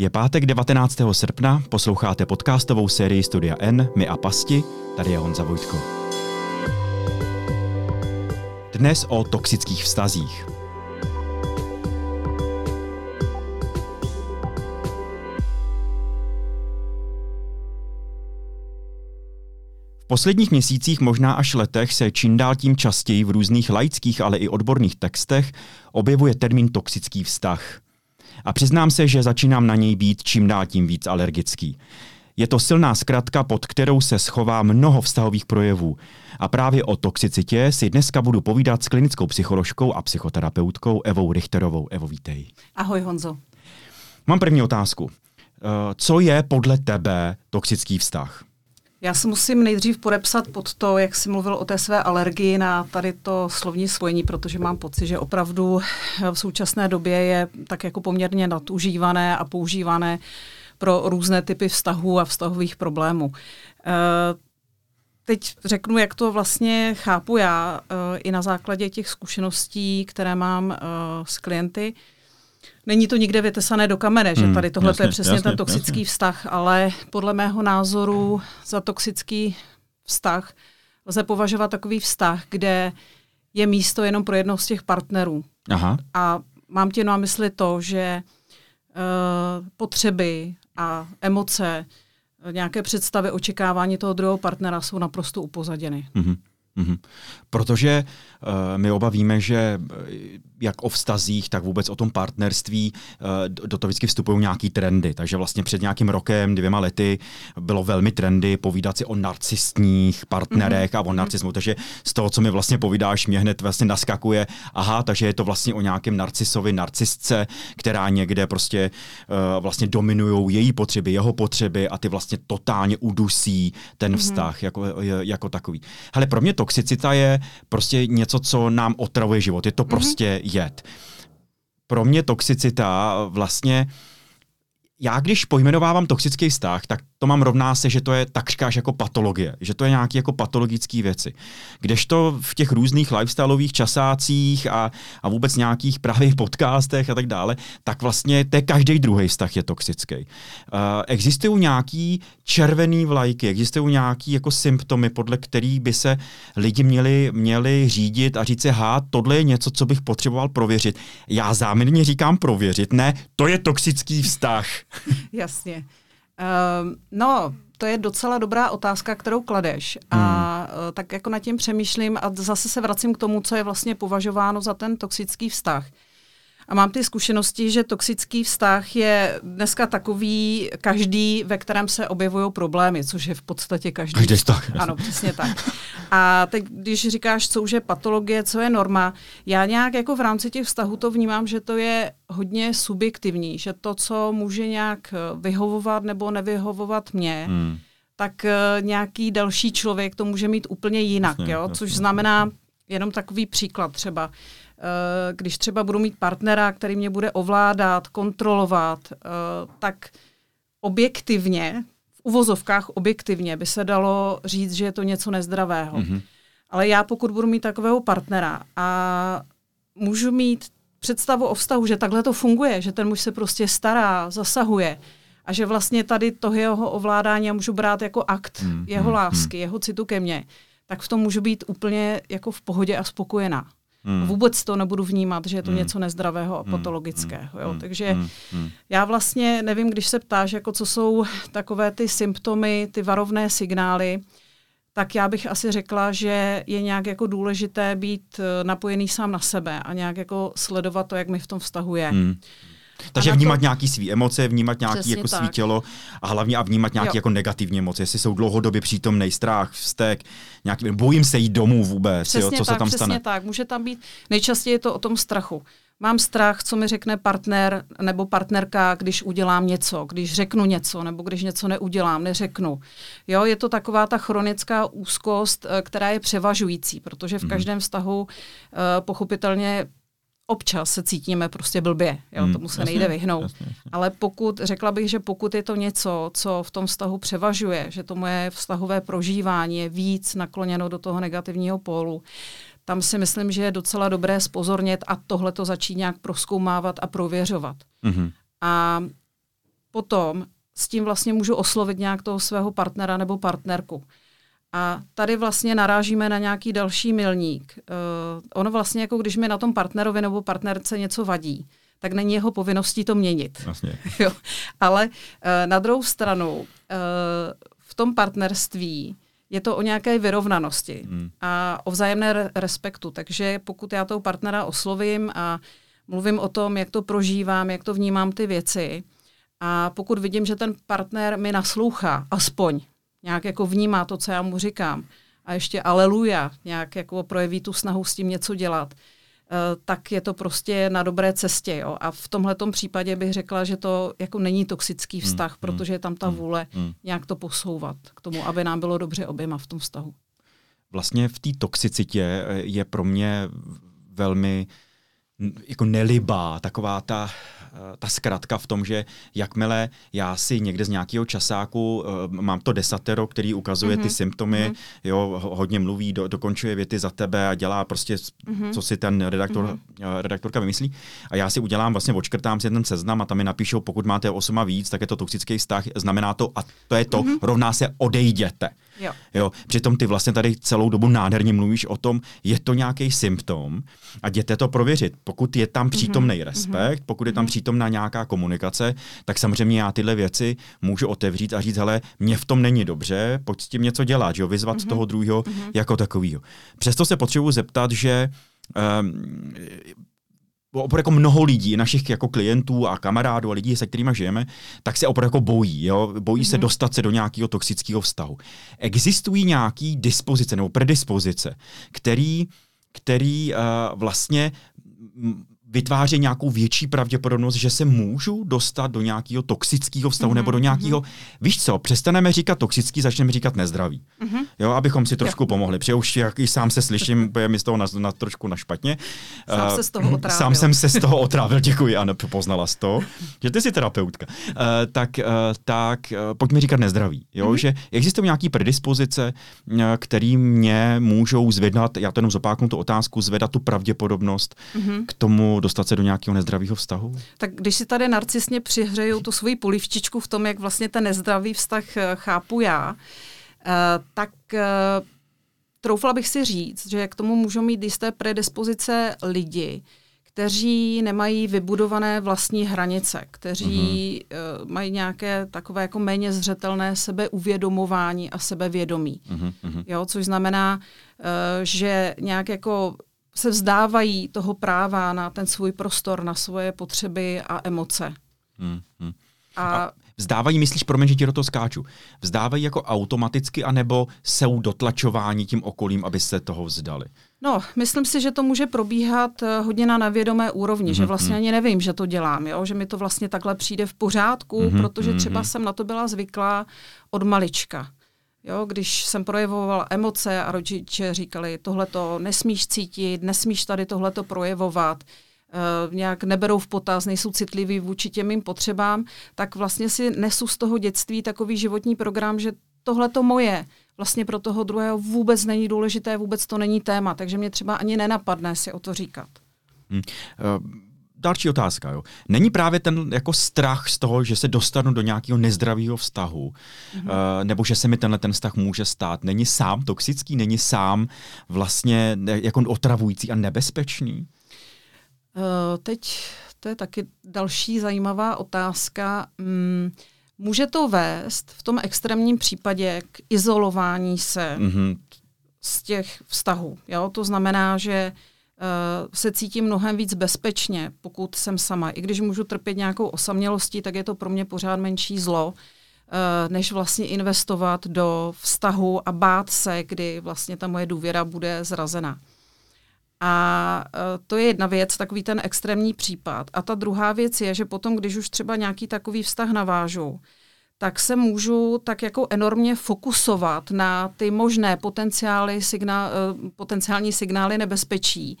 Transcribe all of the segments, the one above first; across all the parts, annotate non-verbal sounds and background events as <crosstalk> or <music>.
Je pátek 19. srpna, posloucháte podcastovou sérii Studia N, My a Pasti, tady je Honza Vojtko. Dnes o toxických vztazích. V posledních měsících, možná až letech, se čím dál tím častěji v různých laických, ale i odborných textech objevuje termín toxický vztah – a přiznám se, že začínám na něj být čím dál tím víc alergický. Je to silná zkratka, pod kterou se schová mnoho vztahových projevů. A právě o toxicitě si dneska budu povídat s klinickou psycholožkou a psychoterapeutkou Evou Richterovou. Evo, vítej. Ahoj Honzo. Mám první otázku. Eh, co je podle tebe toxický vztah? Já se musím nejdřív podepsat pod to, jak jsi mluvil o té své alergii na tady to slovní spojení, protože mám pocit, že opravdu v současné době je tak jako poměrně nadužívané a používané pro různé typy vztahů a vztahových problémů. Eh, teď řeknu, jak to vlastně chápu já eh, i na základě těch zkušeností, které mám eh, s klienty. Není to nikde vytesané do kamene, že hmm, tady tohle je přesně jasně, ten toxický jasně. vztah, ale podle mého názoru za toxický vztah lze považovat takový vztah, kde je místo jenom pro jednoho z těch partnerů. Aha. A mám tě na mysli to, že uh, potřeby a emoce, nějaké představy, očekávání toho druhého partnera jsou naprosto upozaděny. Mm-hmm. Mm-hmm. Protože uh, my oba víme, že eh, jak o vztazích, tak vůbec o tom partnerství uh, do toho vždycky vstupují nějaký trendy. Takže vlastně před nějakým rokem, dvěma lety bylo velmi trendy povídat si o narcistních partnerech mm-hmm. a o narcismu. Takže z toho, co mi vlastně povídáš, mě hned vlastně naskakuje, aha, takže je to vlastně o nějakém narcisovi, narcisce, která někde prostě vlastně dominují její potřeby, jeho potřeby a ty vlastně totálně udusí ten mm-hmm. vztah jako, jako takový. Hele, pro mě toxicita je prostě něco, co nám otravuje život. Je to mm-hmm. prostě jed. Pro mě toxicita vlastně já když pojmenovávám toxický vztah, tak to mám rovná se, že to je takřka až jako patologie, že to je nějaké jako patologické věci. Kdežto v těch různých lifestyleových časácích a, a vůbec nějakých právě podcastech a tak dále, tak vlastně to každý druhý vztah je toxický. Uh, existují nějaký červený vlajky, existují nějaký jako symptomy, podle kterých by se lidi měli, měli řídit a říct si, ha, tohle je něco, co bych potřeboval prověřit. Já záměrně říkám prověřit, ne, to je toxický vztah. <laughs> Jasně. Uh, no, to je docela dobrá otázka, kterou kladeš. A hmm. uh, tak jako nad tím přemýšlím a zase se vracím k tomu, co je vlastně považováno za ten toxický vztah. A mám ty zkušenosti, že toxický vztah je dneska takový každý, ve kterém se objevují problémy, což je v podstatě každý. Každý vztah. Ano, přesně tak. A teď, když říkáš, co už je patologie, co je norma, já nějak jako v rámci těch vztahů to vnímám, že to je hodně subjektivní, že to, co může nějak vyhovovat nebo nevyhovovat mě, hmm. tak uh, nějaký další člověk to může mít úplně jinak, jasně, jo? což jasně. znamená, jenom takový příklad třeba, Eh, když třeba budu mít partnera, který mě bude ovládat, kontrolovat, eh, tak objektivně, v uvozovkách objektivně by se dalo říct, že je to něco nezdravého. Mm-hmm. Ale já pokud budu mít takového partnera a můžu mít představu o vztahu, že takhle to funguje, že ten muž se prostě stará, zasahuje a že vlastně tady toho jeho ovládání já můžu brát jako akt mm, jeho mm, lásky, mm. jeho citu ke mně, tak v tom můžu být úplně jako v pohodě a spokojená. Hmm. Vůbec to nebudu vnímat, že je to hmm. něco nezdravého a hmm. patologického. Jo? Hmm. Takže hmm. hmm. já vlastně nevím, když se ptáš, jako co jsou takové ty symptomy, ty varovné signály, tak já bych asi řekla, že je nějak jako důležité být eh, napojený sám na sebe a nějak jako sledovat to, jak mi v tom vztahu je. Hmm. Takže vnímat to... nějaké své emoce, vnímat nějaké jako svý tělo a hlavně a vnímat nějaké jako negativní emoce, jestli jsou dlouhodobě přítomný strach, vztek, nějaký, bojím se jít domů vůbec, přesně jo, co tak, se tam přesně stane. tak, může tam být, nejčastěji je to o tom strachu. Mám strach, co mi řekne partner nebo partnerka, když udělám něco, když řeknu něco, nebo když něco neudělám, neřeknu. Jo, je to taková ta chronická úzkost, eh, která je převažující, protože v mhm. každém vztahu uh, pochopitelně občas se cítíme prostě blbě, jo, hmm, tomu se jasně, nejde vyhnout. Jasně, jasně. Ale pokud, řekla bych, že pokud je to něco, co v tom vztahu převažuje, že to moje vztahové prožívání je víc nakloněno do toho negativního pólu, tam si myslím, že je docela dobré spozornět a tohle to začít nějak proskoumávat a prověřovat. Mm-hmm. A potom s tím vlastně můžu oslovit nějak toho svého partnera nebo partnerku. A tady vlastně narážíme na nějaký další milník. Uh, ono vlastně, jako když mi na tom partnerovi nebo partnerce něco vadí, tak není jeho povinností to měnit. Vlastně. <laughs> jo. Ale uh, na druhou stranu, uh, v tom partnerství je to o nějaké vyrovnanosti hmm. a o vzájemné re- respektu. Takže pokud já toho partnera oslovím a mluvím o tom, jak to prožívám, jak to vnímám ty věci, a pokud vidím, že ten partner mi naslouchá, aspoň nějak jako vnímá to, co já mu říkám, a ještě aleluja, nějak jako projeví tu snahu s tím něco dělat, eh, tak je to prostě na dobré cestě. Jo? A v tomhle případě bych řekla, že to jako není toxický hmm, vztah, hmm, protože je tam ta hmm, vůle hmm. nějak to posouvat k tomu, aby nám bylo dobře oběma v tom vztahu. Vlastně v té toxicitě eh, je pro mě velmi jako nelibá, taková ta Eh, ta zkratka v tom, že jakmile já si někde z nějakého časáku uh, mám to desatero, který ukazuje mm-hmm. ty symptomy, mm-hmm. jo, hodně mluví, do, dokončuje věty za tebe a dělá prostě, mm-hmm. co si ten redaktor, mm-hmm. redaktorka vymyslí. A já si udělám, vlastně očkrtám si ten seznam a tam mi napíšou, pokud máte 8 a víc, tak je to toxický vztah, znamená to, a to je to, mm-hmm. rovná se odejděte. Jo. Jo, přitom ty vlastně tady celou dobu nádherně mluvíš o tom, je to nějaký symptom a jděte to prověřit. Pokud je tam přítomný mm-hmm. respekt, pokud je tam mm-hmm přítomná nějaká komunikace, tak samozřejmě já tyhle věci můžu otevřít a říct, hele, mě v tom není dobře, pojď s tím něco dělat, že jo, vyzvat mm-hmm. toho druhého mm-hmm. jako takového. Přesto se potřebuji zeptat, že um, opravdu jako mnoho lidí, našich jako klientů a kamarádů a lidí, se kterými žijeme, tak se opravdu jako bojí. Jo? Bojí mm-hmm. se mhm. dostat se do nějakého toxického vztahu. Existují nějaké dispozice nebo predispozice, který, který uh, vlastně vytváří nějakou větší pravděpodobnost, že se můžu dostat do nějakého toxického vztahu mm-hmm, nebo do mhm, nějakého, mm-hmm. víš co, přestaneme říkat toxický, začneme říkat nezdravý. Mm-hmm. Jo, abychom si trošku jo. pomohli. Protože už jak i sám se slyším, <laughs> je mi z toho na, na trošku na špatně. Sám uh, se z toho otrávil. Sám jsem se z toho <laughs> otrávil, děkuji, ano, poznala z toho, že ty jsi terapeutka. Uh, tak uh, tak uh, pojďme říkat nezdravý. Jo, mm-hmm. že existují nějaké predispozice, uh, které mě můžou zvedat, já to jenom zopáknu tu otázku, zvedat tu pravděpodobnost mm-hmm. k tomu dostat se do nějakého nezdravého vztahu? Tak když si tady narcisně přihřeju tu svoji polivčičku v tom, jak vlastně ten nezdravý vztah eh, chápu já, eh, tak eh, troufla bych si říct, že k tomu můžou mít jisté predispozice lidi, kteří nemají vybudované vlastní hranice, kteří mm-hmm. uh, mají nějaké takové jako méně zřetelné sebeuvědomování a sebevědomí. Mm-hmm. Jo, což znamená, uh, že nějak jako se vzdávají toho práva na ten svůj prostor, na svoje potřeby a emoce. Hmm, hmm. A, a vzdávají, myslíš, promiň, že ti do toho skáču, vzdávají jako automaticky, anebo jsou dotlačováni tím okolím, aby se toho vzdali? No, myslím si, že to může probíhat eh, hodně na nevědomé úrovni, mm-hmm. že mhm, vlastně mhm. ani nevím, že to dělám, jo? že mi to vlastně takhle přijde v pořádku, mm-hmm. protože třeba jsem na to byla zvyklá od malička. Jo, když jsem projevovala emoce a rodiče říkali, tohle to nesmíš cítit, nesmíš tady tohle to projevovat, uh, nějak neberou v potaz, nejsou citliví vůči těm mým potřebám, tak vlastně si nesu z toho dětství takový životní program, že tohle to moje vlastně pro toho druhého vůbec není důležité, vůbec to není téma, takže mě třeba ani nenapadne si o to říkat. Hmm. Uh další otázka. Jo. Není právě ten jako strach z toho, že se dostanu do nějakého nezdravého vztahu, mm-hmm. uh, nebo že se mi tenhle ten vztah může stát, není sám toxický, není sám vlastně jako otravující a nebezpečný? Uh, teď to je taky další zajímavá otázka. Mm, může to vést v tom extrémním případě k izolování se mm-hmm. z těch vztahů. Jo? To znamená, že Eh, se cítím mnohem víc bezpečně, pokud jsem sama. I když můžu trpět nějakou osamělostí, tak je to pro mě pořád menší zlo, eh, než vlastně investovat do vztahu a bát se, kdy vlastně ta moje důvěra bude zrazena. A eh, to je jedna věc, takový ten extrémní případ. A ta druhá věc je, že potom, když už třeba nějaký takový vztah navážu, tak se můžu tak jako enormně fokusovat na ty možné potenciály, signál, eh, potenciální signály nebezpečí.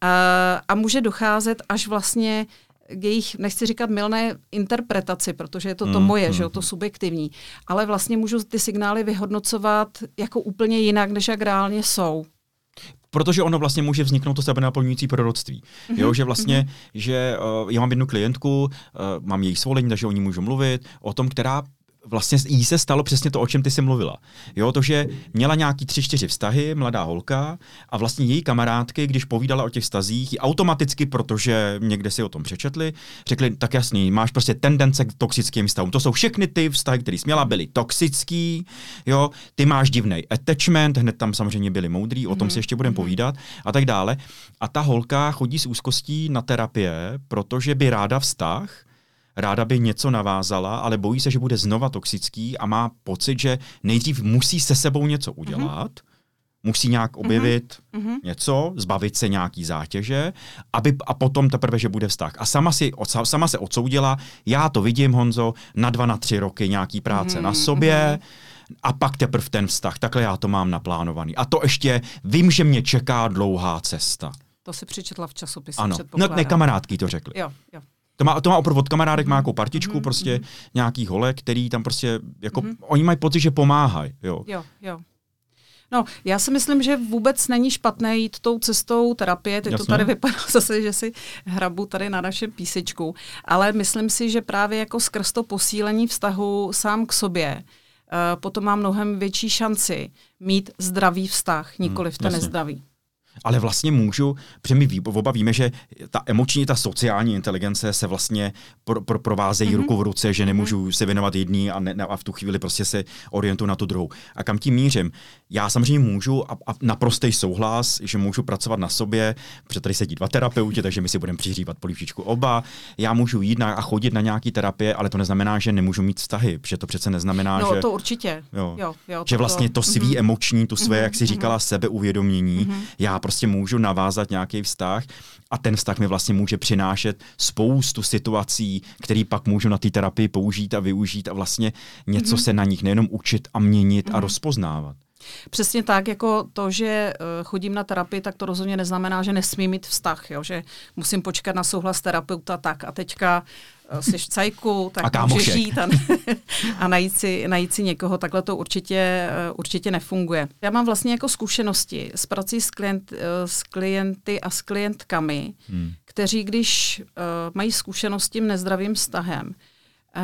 A, a může docházet až vlastně k jejich, nechci říkat milné interpretaci, protože je to to mm, moje, mm. že jo, to subjektivní, ale vlastně můžu ty signály vyhodnocovat jako úplně jinak, než jak reálně jsou. Protože ono vlastně může vzniknout to sebe naplňující proroctví. Mm-hmm. Jo, že vlastně, mm-hmm. že uh, já mám jednu klientku, uh, mám její svolení, takže o ní můžu mluvit, o tom, která vlastně jí se stalo přesně to, o čem ty jsi mluvila. Jo, to, že měla nějaký tři, čtyři vztahy, mladá holka, a vlastně její kamarádky, když povídala o těch vztazích, automaticky, protože někde si o tom přečetli, řekli, tak jasný, máš prostě tendence k toxickým vztahům. To jsou všechny ty vztahy, které jsi měla, byly toxický, jo, ty máš divný attachment, hned tam samozřejmě byli moudrý, o tom si ještě budeme mm-hmm. povídat a tak dále. A ta holka chodí s úzkostí na terapie, protože by ráda vztah, ráda by něco navázala, ale bojí se, že bude znova toxický a má pocit, že nejdřív musí se sebou něco udělat, mm-hmm. musí nějak objevit mm-hmm. něco, zbavit se nějaký zátěže, aby, a potom teprve, že bude vztah. A sama, si, sama se odsoudila, já to vidím, Honzo, na dva, na tři roky nějaký práce mm-hmm. na sobě, a pak teprve ten vztah. Takhle já to mám naplánovaný. A to ještě vím, že mě čeká dlouhá cesta. To si přečetla v časopise, Ano, no, ne, kamarádky to řekly. Jo, jo. To má, to má opravdu od kamarádek, má jako partičku, mm-hmm. prostě mm-hmm. nějaký holek, který tam prostě, jako, mm-hmm. oni mají pocit, že pomáhají. Jo, jo. jo. No, já si myslím, že vůbec není špatné jít tou cestou terapie. Teď Jasně. to tady vypadá <laughs> zase, že si hrabu tady na našem písečku. Ale myslím si, že právě jako skrz to posílení vztahu sám k sobě, uh, potom má mnohem větší šanci mít zdravý vztah, nikoli v ten nezdravý ale vlastně můžu, protože my oba víme, že ta emoční, ta sociální inteligence se vlastně pro, pro, provázejí mm-hmm. ruku v ruce, že nemůžu mm-hmm. se věnovat jedný a, ne, a v tu chvíli prostě se orientuju na tu druhou. A kam tím mířím? Já samozřejmě můžu a, a naprostý souhlas, že můžu pracovat na sobě, protože tady sedí dva terapeuti, takže my si budeme přihřívat polívčičku oba. Já můžu jít na, a chodit na nějaký terapie, ale to neznamená, že nemůžu mít vztahy, protože to přece neznamená, no, že... to určitě. Jo, jo, jo, že vlastně to svý mm-hmm. emoční, to své, mm-hmm. jak si říkala, mm-hmm. sebeuvědomění, mm-hmm. já prostě můžu navázat nějaký vztah a ten vztah mi vlastně může přinášet spoustu situací, které pak můžu na té terapii použít a využít a vlastně něco mm-hmm. se na nich nejenom učit a měnit mm-hmm. a mhm. rozpoznávat. Přesně tak, jako to, že eh, chodím na terapii, tak to rozhodně neznamená, že nesmím mít vztah, jo? že musím počkat na souhlas terapeuta tak a teďka eh, jsi v cajku, tak a můžeš žít a, <laughs> a najít, si, najít si někoho. Takhle to určitě, eh, určitě nefunguje. Já mám vlastně jako zkušenosti s prací s, klient, s klienty a s klientkami, hmm. kteří, když uh, mají zkušenost s tím nezdravým vztahem, uh,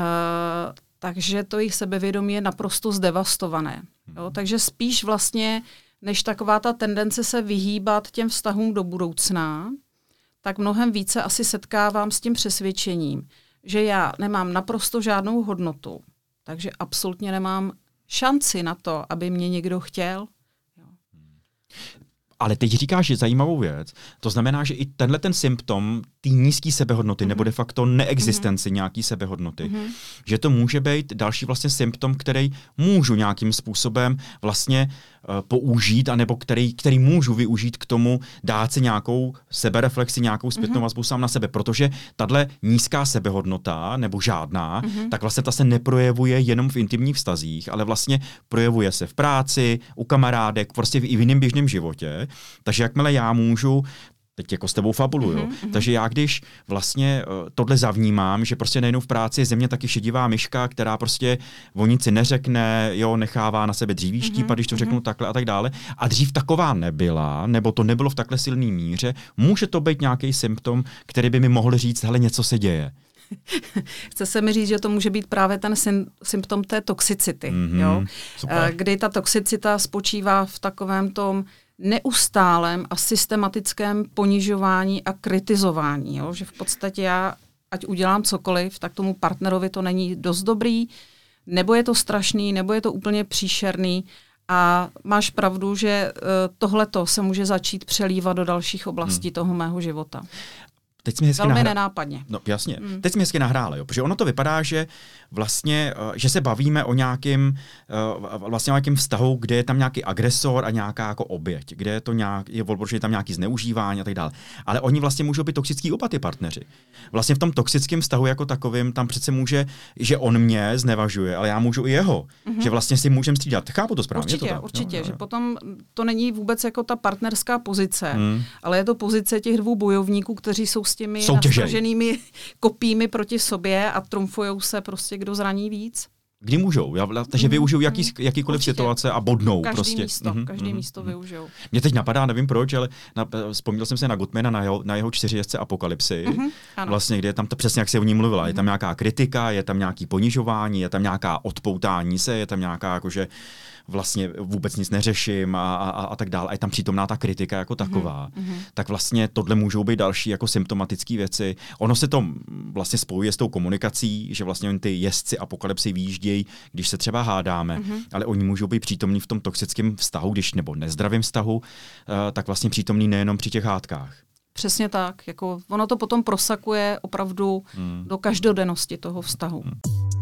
takže to jejich sebevědomí je naprosto zdevastované. Jo? Mhm. Takže spíš vlastně, než taková ta tendence se vyhýbat těm vztahům do budoucna, tak mnohem více asi setkávám s tím přesvědčením, že já nemám naprosto žádnou hodnotu, takže absolutně nemám šanci na to, aby mě někdo chtěl. Jo. Ale teď říkáš že zajímavou věc. To znamená, že i tenhle ten symptom té nízké sebehodnoty mm-hmm. nebo de facto neexistenci mm-hmm. nějaký sebehodnoty, mm-hmm. že to může být další vlastně symptom, který můžu nějakým způsobem vlastně uh, použít, anebo který, který můžu využít k tomu dát si nějakou sebereflexi, nějakou zpětnou mm-hmm. vazbu sám na sebe, protože tahle nízká sebehodnota nebo žádná, mm-hmm. tak vlastně ta se neprojevuje jenom v intimních vztazích, ale vlastně projevuje se v práci, u kamarádek, prostě i v jiném běžném životě. Takže jakmile já můžu teď jako s tebou fabuluju. Mm-hmm. Takže já když vlastně uh, tohle zavnímám, že prostě nejenom v práci je země taky šedivá myška, která prostě o nic si neřekne, jo, nechává na sebe dříví štípa, mm-hmm. když to mm-hmm. řeknu takhle a tak dále. A dřív taková nebyla, nebo to nebylo v takhle silný míře, může to být nějaký symptom, který by mi mohl říct, hele, něco se děje. <laughs> Chce se mi říct, že to může být právě ten symptom té toxicity, mm-hmm, jo? Super. kdy ta toxicita spočívá v takovém tom neustálém a systematickém ponižování a kritizování. Jo? Že v podstatě já, ať udělám cokoliv, tak tomu partnerovi to není dost dobrý, nebo je to strašný, nebo je to úplně příšerný. A máš pravdu, že uh, tohleto se může začít přelívat do dalších oblastí hmm. toho mého života. Teď jsme hezky Velmi nahrá... nenápadně. No jasně. Hmm. Teď jsme hezky nahráli, jo, protože ono to vypadá, že vlastně, uh, že se bavíme o nějakém uh, vlastně o nějakém vztahu, kde je tam nějaký agresor a nějaká jako oběť, kde je to nějak, je, že je tam nějaký zneužívání a tak dále. Ale oni vlastně můžou být toxický oba ty partneři. Vlastně v tom toxickém vztahu jako takovým tam přece může, že on mě znevažuje, ale já můžu i jeho. Mm-hmm. Že vlastně si můžeme střídat. Chápu to správně. Určitě, to tak? určitě. No, no, že potom to není vůbec jako ta partnerská pozice, mm. ale je to pozice těch dvou bojovníků, kteří jsou s těmi nastaženými <laughs> kopími proti sobě a trumfujou se prostě, kdo zraní víc. Kdy můžou? Já, takže mm, využijou jaký, mm, jakýkoliv určitě. situace a bodnou. Každý prostě. místo, mm, každý mm, místo mm. využijou. Mě teď napadá, nevím proč, ale na, vzpomněl jsem se na Gottmana, na jeho, na jeho čtyři jezdce apokalypsy, mm, vlastně, kde je tam to přesně, jak se o ní mluvila. Mm. Je tam nějaká kritika, je tam nějaký ponižování, je tam nějaká odpoutání se, je tam nějaká jakože vlastně vůbec nic neřeším a, a, a tak dále. A je tam přítomná ta kritika jako taková. Mm-hmm. Tak vlastně tohle můžou být další jako symptomatické věci. Ono se to vlastně spojuje s tou komunikací, že vlastně ty jezdci apokalypsy výjíždějí, když se třeba hádáme, mm-hmm. ale oni můžou být přítomní v tom toxickém vztahu, když nebo nezdravém vztahu, uh, tak vlastně přítomní nejenom při těch hádkách. Přesně tak. Jako ono to potom prosakuje opravdu hmm. do každodennosti toho vztahu. Hmm.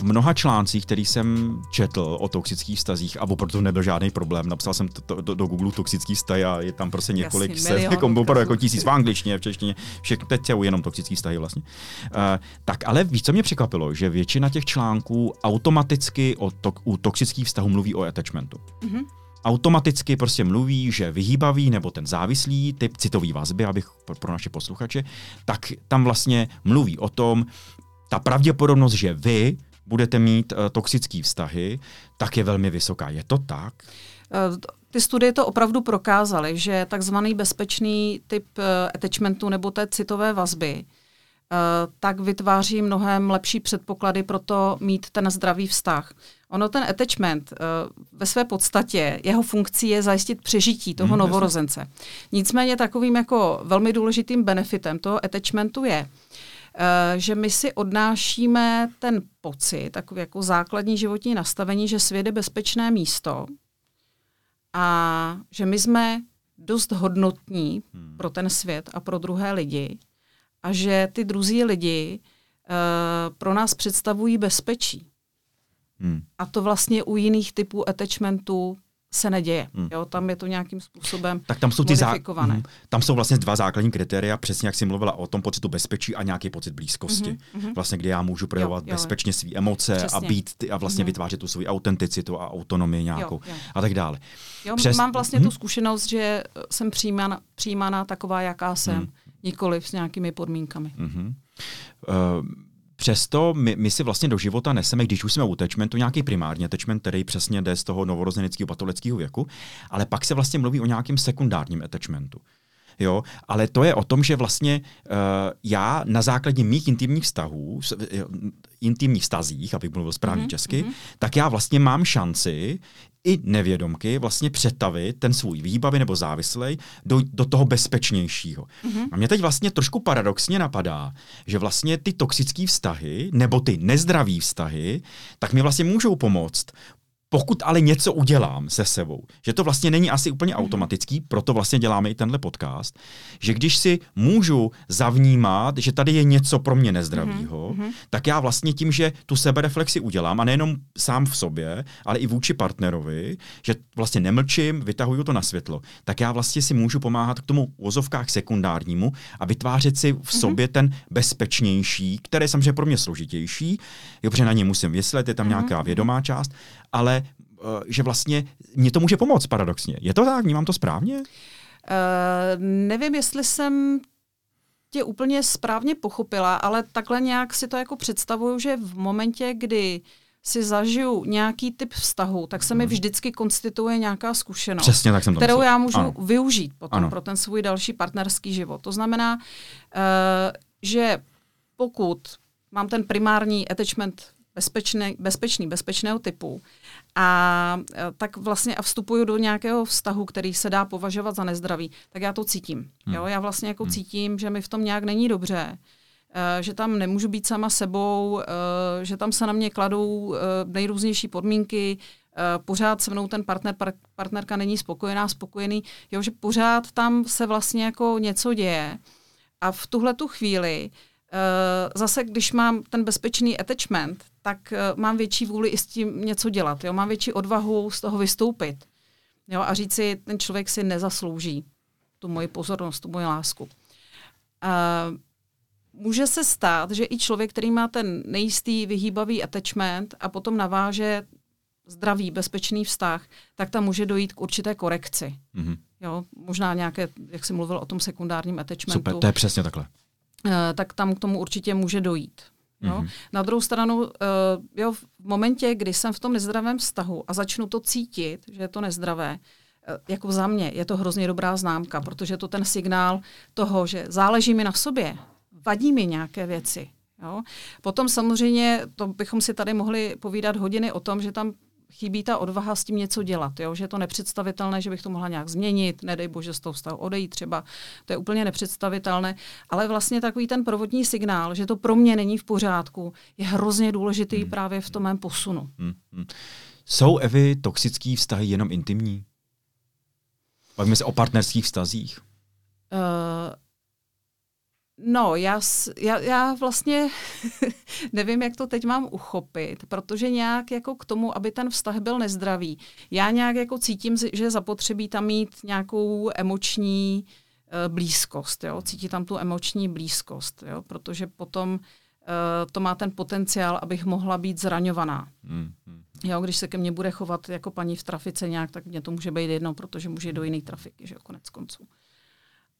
V mnoha článcích, který jsem četl o toxických vztazích a opravdu to nebyl žádný problém. Napsal jsem to, to, do, do Google toxický vztahy a je tam prostě několik Jasně, set, jako, jako tisíc v angličtině, v češtině, všechno, teď jsou jenom toxický vztahy vlastně. Uh, tak ale víš, co mě překvapilo, že většina těch článků automaticky o to, u toxických vztahů mluví o attachmentu. Mm-hmm automaticky prostě mluví, že vyhýbavý nebo ten závislý typ citový vazby, abych pro naše posluchače, tak tam vlastně mluví o tom, ta pravděpodobnost, že vy budete mít uh, toxické vztahy, tak je velmi vysoká. Je to tak? Uh, ty studie to opravdu prokázaly, že takzvaný bezpečný typ uh, attachmentu nebo té citové vazby tak vytváří mnohem lepší předpoklady pro to mít ten zdravý vztah. Ono ten attachment ve své podstatě, jeho funkcí je zajistit přežití toho hmm, novorozence. Nicméně takovým jako velmi důležitým benefitem toho attachmentu je, Eh, že my si odnášíme ten pocit, takový jako základní životní nastavení, že svět je bezpečné místo a že my jsme dost hodnotní hmm. pro ten svět a pro druhé lidi a že ty druzí lidi uh, pro nás představují bezpečí. Hmm. A to vlastně u jiných typů attachmentů se neděje. Hmm. Jo, tam je to nějakým způsobem tak tam jsou ty zá- hmm. Tam jsou vlastně dva základní kritéria, přesně jak jsi mluvila o tom pocitu bezpečí a nějaký pocit blízkosti. Hmm. Vlastně, kdy já můžu projevovat jo, jo, bezpečně své emoce Přesně. a být a vlastně hmm. vytvářet tu svou autenticitu a autonomii nějakou jo, jo. a tak dále. Jo, Přes... Mám vlastně hmm. tu zkušenost, že jsem přijímána, přijímána taková, jaká jsem, hmm. nikoli s nějakými podmínkami. Hmm. Uh, Přesto my, my si vlastně do života neseme, když už jsme u attachmentu, nějaký primární attachment, který přesně jde z toho novorozenického patologického věku, ale pak se vlastně mluví o nějakém sekundárním attachmentu. Jo, ale to je o tom, že vlastně uh, já na základě mých intimních vztahů, intimních vztazích, abych mluvil správně mm-hmm. česky, mm-hmm. tak já vlastně mám šanci i nevědomky vlastně přetavit ten svůj výbavy nebo závislej do, do toho bezpečnějšího. Mm-hmm. A mě teď vlastně trošku paradoxně napadá, že vlastně ty toxické vztahy nebo ty nezdraví vztahy, tak mi vlastně můžou pomoct pokud ale něco udělám se sebou, že to vlastně není asi úplně mhm. automatický, proto vlastně děláme i tenhle podcast, že když si můžu zavnímat, že tady je něco pro mě nezdravého, mm-hmm. tak já vlastně tím, že tu sebereflexi udělám a nejenom sám v sobě, ale i vůči partnerovi, že vlastně nemlčím, vytahuju to na světlo, tak já vlastně si můžu pomáhat k tomu ozovkách sekundárnímu a vytvářet si v mm-hmm. sobě ten bezpečnější, který je samozřejmě pro mě složitější, jo, protože na něj musím vyslet, je tam mm-hmm. nějaká vědomá část, ale uh, že vlastně mě to může pomoct paradoxně. Je to tak? Vnímám to správně? Uh, nevím, jestli jsem tě úplně správně pochopila, ale takhle nějak si to jako představuju, že v momentě, kdy si zažiju nějaký typ vztahu, tak se mi hmm. vždycky konstituje nějaká zkušenost, Přesně, tak jsem to kterou myslel. já můžu ano. využít potom ano. pro ten svůj další partnerský život. To znamená, uh, že pokud mám ten primární attachment bezpečný, bezpečný, bezpečného typu. A e, tak vlastně a vstupuju do nějakého vztahu, který se dá považovat za nezdravý, tak já to cítím. Hmm. Jo? Já vlastně jako hmm. cítím, že mi v tom nějak není dobře, e, že tam nemůžu být sama sebou, e, že tam se na mě kladou nejrůznější podmínky, pořád se mnou ten partner, partnerka není spokojená, spokojený, jo, že pořád tam se vlastně jako něco děje. A v tuhle tu chvíli zase, když mám ten bezpečný attachment, tak uh, mám větší vůli i s tím něco dělat. Jo? Mám větší odvahu z toho vystoupit. Jo? A říct si, ten člověk si nezaslouží tu moji pozornost, tu moji lásku. Uh, může se stát, že i člověk, který má ten nejistý, vyhýbavý attachment a potom naváže zdravý, bezpečný vztah, tak tam může dojít k určité korekci. Mm-hmm. jo, možná nějaké, jak jsi mluvil o tom sekundárním attachmentu. Super, to je přesně takhle. Uh, tak tam k tomu určitě může dojít. Jo? Mm-hmm. Na druhou stranu, uh, jo, v momentě, kdy jsem v tom nezdravém vztahu a začnu to cítit, že je to nezdravé, uh, jako za mě je to hrozně dobrá známka, protože to ten signál toho, že záleží mi na sobě, vadí mi nějaké věci. Jo? Potom samozřejmě, to bychom si tady mohli povídat hodiny o tom, že tam chybí ta odvaha s tím něco dělat, jo? že je to nepředstavitelné, že bych to mohla nějak změnit, nedej bože z toho vztahu odejít třeba, to je úplně nepředstavitelné, ale vlastně takový ten provodní signál, že to pro mě není v pořádku, je hrozně důležitý hmm. právě v tom mém posunu. Hmm. Hmm. Jsou, Evy, toxický vztahy jenom intimní? Bavíme se o partnerských vztazích. Uh, No, já, já, já vlastně <laughs> nevím, jak to teď mám uchopit, protože nějak jako k tomu, aby ten vztah byl nezdravý, já nějak jako cítím, že zapotřebí tam mít nějakou emoční uh, blízkost, jo? cítí tam tu emoční blízkost, jo? protože potom uh, to má ten potenciál, abych mohla být zraňovaná. Mm, mm. Jo, když se ke mně bude chovat jako paní v trafice nějak, tak mě to může být jedno, protože může do jiné trafiky, že jo, konec konců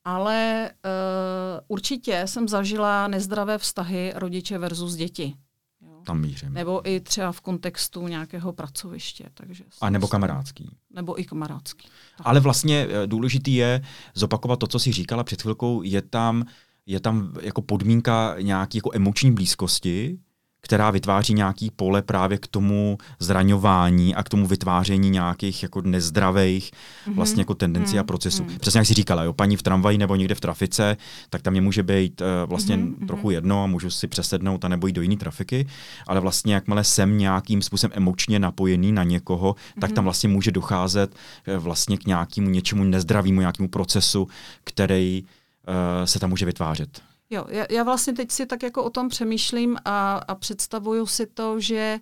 ale uh, určitě jsem zažila nezdravé vztahy rodiče versus děti. Jo. Tam mířím. Nebo i třeba v kontextu nějakého pracoviště. Takže A nebo kamarádský. Nebo i kamarádský. Tak. Ale vlastně eh, důležitý je zopakovat to, co jsi říkala před chvilkou, je tam, je tam jako podmínka nějaký jako emoční blízkosti, která vytváří nějaký pole právě k tomu zraňování a k tomu vytváření nějakých jako nezdravých mm-hmm. vlastně jako tendencí mm-hmm. a procesů. Mm-hmm. Přesně jak jsi říkala, jo, paní v tramvaji nebo někde v trafice, tak tam mě může být uh, vlastně mm-hmm. trochu jedno a můžu si přesednout a nebo jít do jiné trafiky, ale vlastně jakmile jsem nějakým způsobem emočně napojený na někoho, mm-hmm. tak tam mhm. vlastně může docházet uh, vlastně k nějakému něčemu nezdravému, nějakému procesu, který uh, se tam může vytvářet. Jo, já, já vlastně teď si tak jako o tom přemýšlím a, a představuju si to, že e,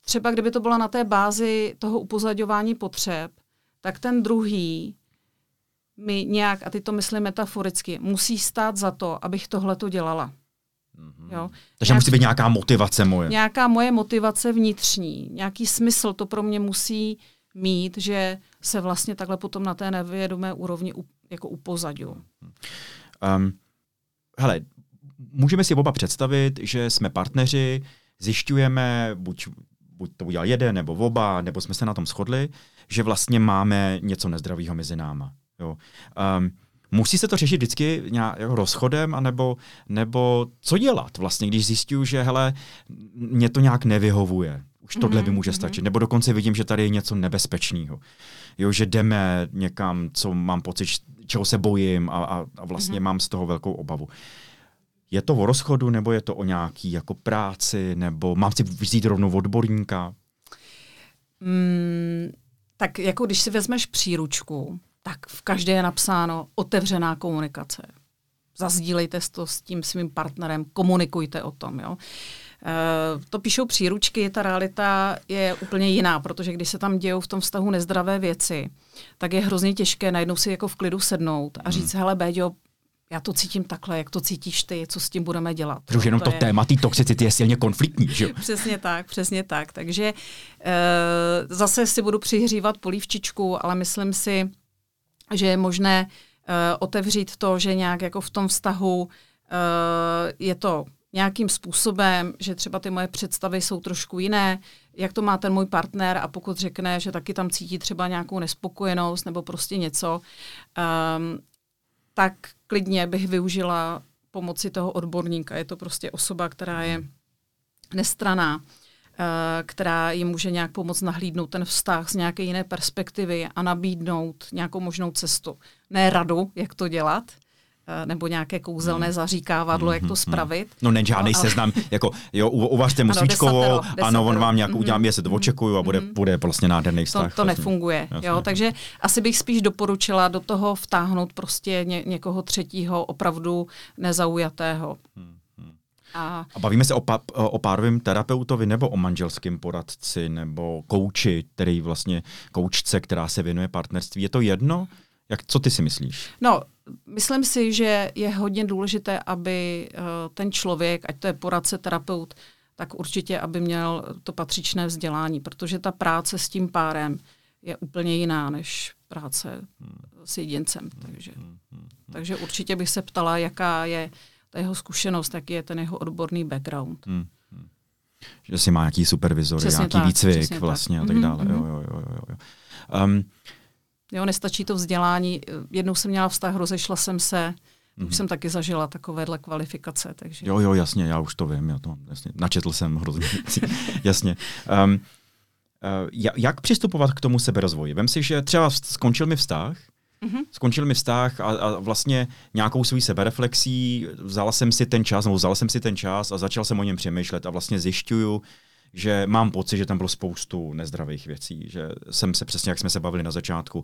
třeba kdyby to bylo na té bázi toho upozadování potřeb, tak ten druhý mi nějak, a ty to myslím metaforicky, musí stát za to, abych tohle to dělala. Mm-hmm. Jo? Takže Nějak, musí být nějaká motivace moje. Nějaká moje motivace vnitřní, nějaký smysl to pro mě musí mít, že se vlastně takhle potom na té nevědomé úrovni up, jako upozadil. Mm-hmm. Um, hele, můžeme si oba představit, že jsme partneři, zjišťujeme, buď, buď to udělal jeden nebo oba, nebo jsme se na tom shodli, že vlastně máme něco nezdravého mezi náma. Jo. Um, musí se to řešit vždycky nějak rozchodem, anebo, nebo co dělat vlastně, když zjišťuju, že hele, mě to nějak nevyhovuje. Už tohle by může stačit. Nebo dokonce vidím, že tady je něco nebezpečného. Jo, že jdeme někam, co mám pocit, čeho se bojím a, a, a vlastně mm-hmm. mám z toho velkou obavu. Je to o rozchodu, nebo je to o nějaký jako práci, nebo mám si vzít rovnou odborníka? Mm, tak jako když si vezmeš příručku, tak v každé je napsáno otevřená komunikace. Zazdílejte to s tím svým partnerem, komunikujte o tom. Jo? Eh, to píšou příručky, ta realita je úplně jiná, protože když se tam dějou v tom vztahu nezdravé věci, tak je hrozně těžké najednou si jako v klidu sednout a říct, hmm. hele Béďo, já to cítím takhle, jak to cítíš ty, co s tím budeme dělat. Protože jenom to, to je... téma té toxicity je silně konfliktní, že <laughs> přesně tak, přesně tak. Takže e, zase si budu přihřívat polívčičku, ale myslím si, že je možné e, otevřít to, že nějak jako v tom vztahu e, je to nějakým způsobem, že třeba ty moje představy jsou trošku jiné, jak to má ten můj partner a pokud řekne, že taky tam cítí třeba nějakou nespokojenost nebo prostě něco, um, tak klidně bych využila pomoci toho odborníka. Je to prostě osoba, která je nestraná, uh, která jim může nějak pomoct nahlídnout ten vztah z nějaké jiné perspektivy a nabídnout nějakou možnou cestu. Ne radu, jak to dělat, Eh, nebo nějaké kouzelné hmm. zaříkávadlo, jak to hmm, hmm, spravit. No ne žádný no, seznam, jako jo, uvařte mu svíčkovou, ano, on vám nějak udělá, já se to očekuju a bude, bude vlastně nádherný vztah. To, to nefunguje, Jasně. jo, takže asi bych spíš doporučila do toho vtáhnout prostě ně, někoho třetího opravdu nezaujatého. Hmm. A... a bavíme se o, pa, o párovém terapeutovi nebo o manželském poradci nebo kouči, který vlastně koučce, která se věnuje partnerství. Je to jedno? Jak, co ty si myslíš? No, myslím si, že je hodně důležité, aby uh, ten člověk, ať to je poradce, terapeut, tak určitě, aby měl to patřičné vzdělání, protože ta práce s tím párem je úplně jiná, než práce s jedincem. Takže, takže určitě bych se ptala, jaká je ta jeho zkušenost, jaký je ten jeho odborný background. Hmm. Že si má nějaký supervizory, přesně nějaký tak, výcvik vlastně tak. a tak mhm, dále. Mm-hmm. Jo, jo, jo, jo. Um, jo, nestačí to vzdělání. Jednou jsem měla vztah, rozešla jsem se, Mm-hmm. Už jsem taky zažila takovéhle kvalifikace. Takže... Jo, jo, jasně, já už to vím, já to jasně, načetl jsem hrozně <laughs> jasně. Um, uh, jak přistupovat k tomu seberozvoji? Vem si, že třeba skončil mi vztah, Mm-hmm. Skončil mi vztah a, a vlastně nějakou svou sebereflexí vzala jsem si ten čas, nebo vzal jsem si ten čas a začal jsem o něm přemýšlet a vlastně zjišťuju, že mám pocit, že tam bylo spoustu nezdravých věcí, že jsem se přesně, jak jsme se bavili na začátku,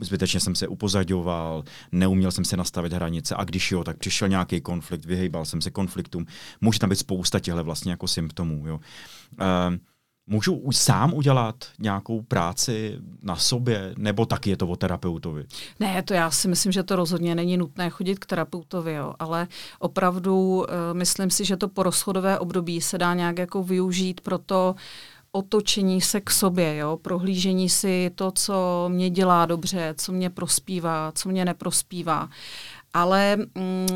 zbytečně jsem se upozaďoval, neuměl jsem se nastavit hranice a když jo, tak přišel nějaký konflikt, vyhejbal jsem se konfliktům. Může tam být spousta těchto vlastně jako symptomů. Jo. Uh, Můžu sám udělat nějakou práci na sobě, nebo taky je to o terapeutovi? Ne, to já si myslím, že to rozhodně není nutné chodit k terapeutovi, jo, ale opravdu uh, myslím si, že to porozchodové období se dá nějak jako využít pro to, otočení se k sobě, jo? prohlížení si to, co mě dělá dobře, co mě prospívá, co mě neprospívá. Ale mm,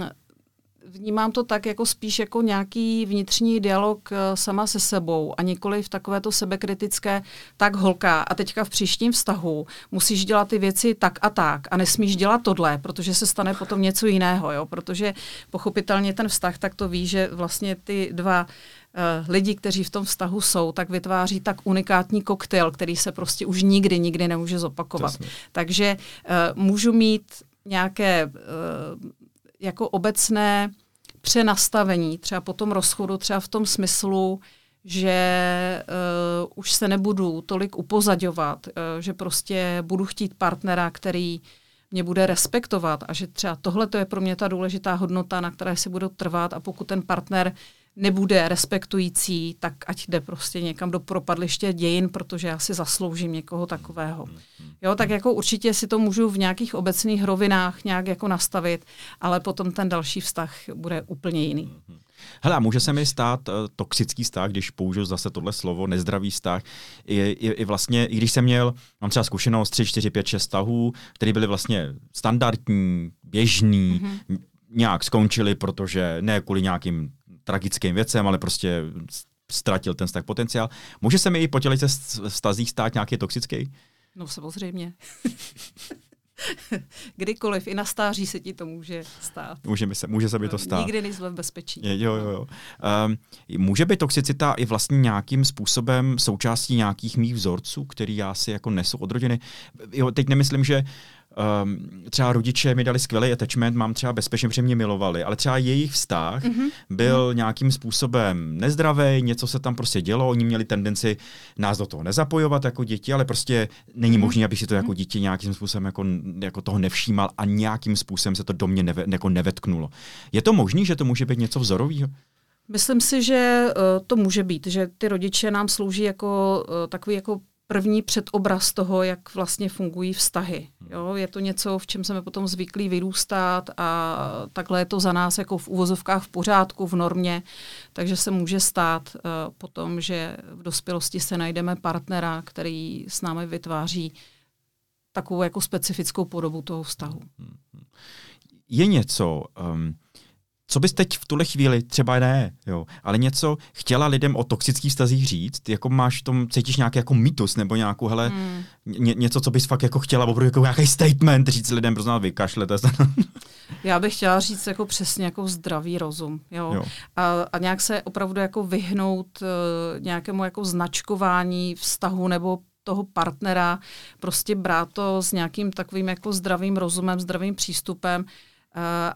vnímám to tak jako spíš jako nějaký vnitřní dialog eh, sama se sebou a nikoli v takovéto sebekritické tak holka a teďka v příštím vztahu musíš dělat ty věci tak a tak a nesmíš dělat tohle, protože se stane potom něco jiného, jo? protože pochopitelně ten vztah tak to ví, že vlastně ty dva uh, lidi, kteří v tom vztahu jsou, tak vytváří tak unikátní koktejl, který se prostě už nikdy, nikdy nemůže zopakovat. Jasně. Takže uh, můžu mít nějaké uh, jako obecné přenastavení, třeba po tom rozchodu, třeba v tom smyslu, že uh, už se nebudu tolik upozaďovat, uh, že prostě budu chtít partnera, který mě bude respektovat a že třeba tohle to je pro mě ta důležitá hodnota, na které si budu trvat a pokud ten partner nebude respektující, tak ať jde prostě někam do propadliště dějin, protože já si zasloužím někoho takového. Jo, tak jako určitě si to můžu v nějakých obecných rovinách nějak jako nastavit, ale potom ten další vztah bude úplně jiný. Hele, může se mi stát uh, toxický vztah, když použiju zase tohle slovo, nezdravý vztah. I, i, i vlastně, i když jsem měl, mám třeba zkušenost 3, 4, 5, 6 vztahů, které byly vlastně standardní, běžný, mm-hmm. nějak skončily, protože ne kvůli nějakým tragickým věcem, ale prostě ztratil ten vztah potenciál. Může se mi i po tělice vztazích stát nějaký toxický? No samozřejmě. <laughs> Kdykoliv, i na stáří se ti to může stát. Může, se, může se mi to stát. Nikdy nejsme v bezpečí. Jo, jo, jo. Um, může být toxicita i vlastně nějakým způsobem součástí nějakých mých vzorců, který já si jako nesu od rodiny. Jo, teď nemyslím, že um, třeba rodiče mi dali skvělý attachment, mám třeba bezpečně, protože mě milovali, ale třeba jejich vztah mm-hmm. byl mm-hmm. nějakým způsobem nezdravý, něco se tam prostě dělo, oni měli tendenci nás do toho nezapojovat jako děti, ale prostě není mm-hmm. možné, aby si to jako mhm. dítě nějakým způsobem jako, jako toho nevšímal a nějakým způsobem se to do mě neve, jako nevetknulo. Je to možné, že to může být něco vzorového? Myslím si, že uh, to může být, že ty rodiče nám slouží jako uh, takový jako první předobraz toho, jak vlastně fungují vztahy. Jo? Je to něco, v čem jsme potom zvyklí vyrůstat a takhle je to za nás jako v úvozovkách v pořádku, v normě, takže se může stát uh, potom, že v dospělosti se najdeme partnera, který s námi vytváří takovou jako specifickou podobu toho vztahu. Je něco, um, co bys teď v tuhle chvíli, třeba ne, jo, ale něco chtěla lidem o toxických stazích říct, jako máš v tom, cítíš nějaký jako mýtus nebo nějakou, hele, hmm. ně, něco, co bys fakt jako chtěla, opravdu jako nějaký statement říct lidem, prostě vykašlete se. <laughs> Já bych chtěla říct jako přesně jako zdravý rozum, jo, jo. A, a nějak se opravdu jako vyhnout uh, nějakému jako značkování vztahu nebo toho partnera, prostě brát to s nějakým takovým jako zdravým rozumem, zdravým přístupem,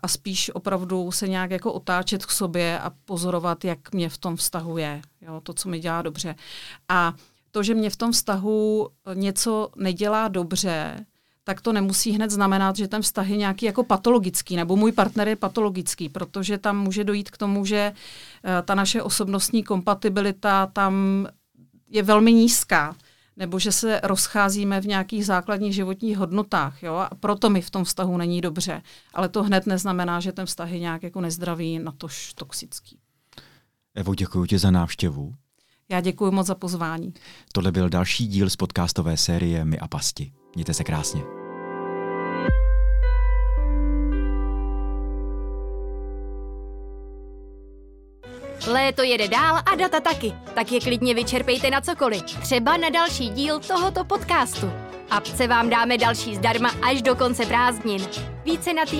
a spíš opravdu se nějak jako otáčet k sobě a pozorovat, jak mě v tom vztahu je, jo, to, co mi dělá dobře. A to, že mě v tom vztahu něco nedělá dobře, tak to nemusí hned znamenat, že ten vztah je nějaký jako patologický, nebo můj partner je patologický, protože tam může dojít k tomu, že eh, ta naše osobnostní kompatibilita tam je velmi nízká nebo že se rozcházíme v nějakých základních životních hodnotách. Jo? A proto mi v tom vztahu není dobře. Ale to hned neznamená, že ten vztah je nějak jako nezdravý, natož toxický. Evo, děkuji ti za návštěvu. Já děkuji moc za pozvání. Tohle byl další díl z podcastové série My a pasti. Mějte se krásně. Léto jede dál a data taky, tak je klidně vyčerpejte na cokoliv. Třeba na další díl tohoto podcastu. Apce vám dáme další zdarma až do konce prázdnin. Více na t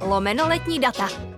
lomeno letní data.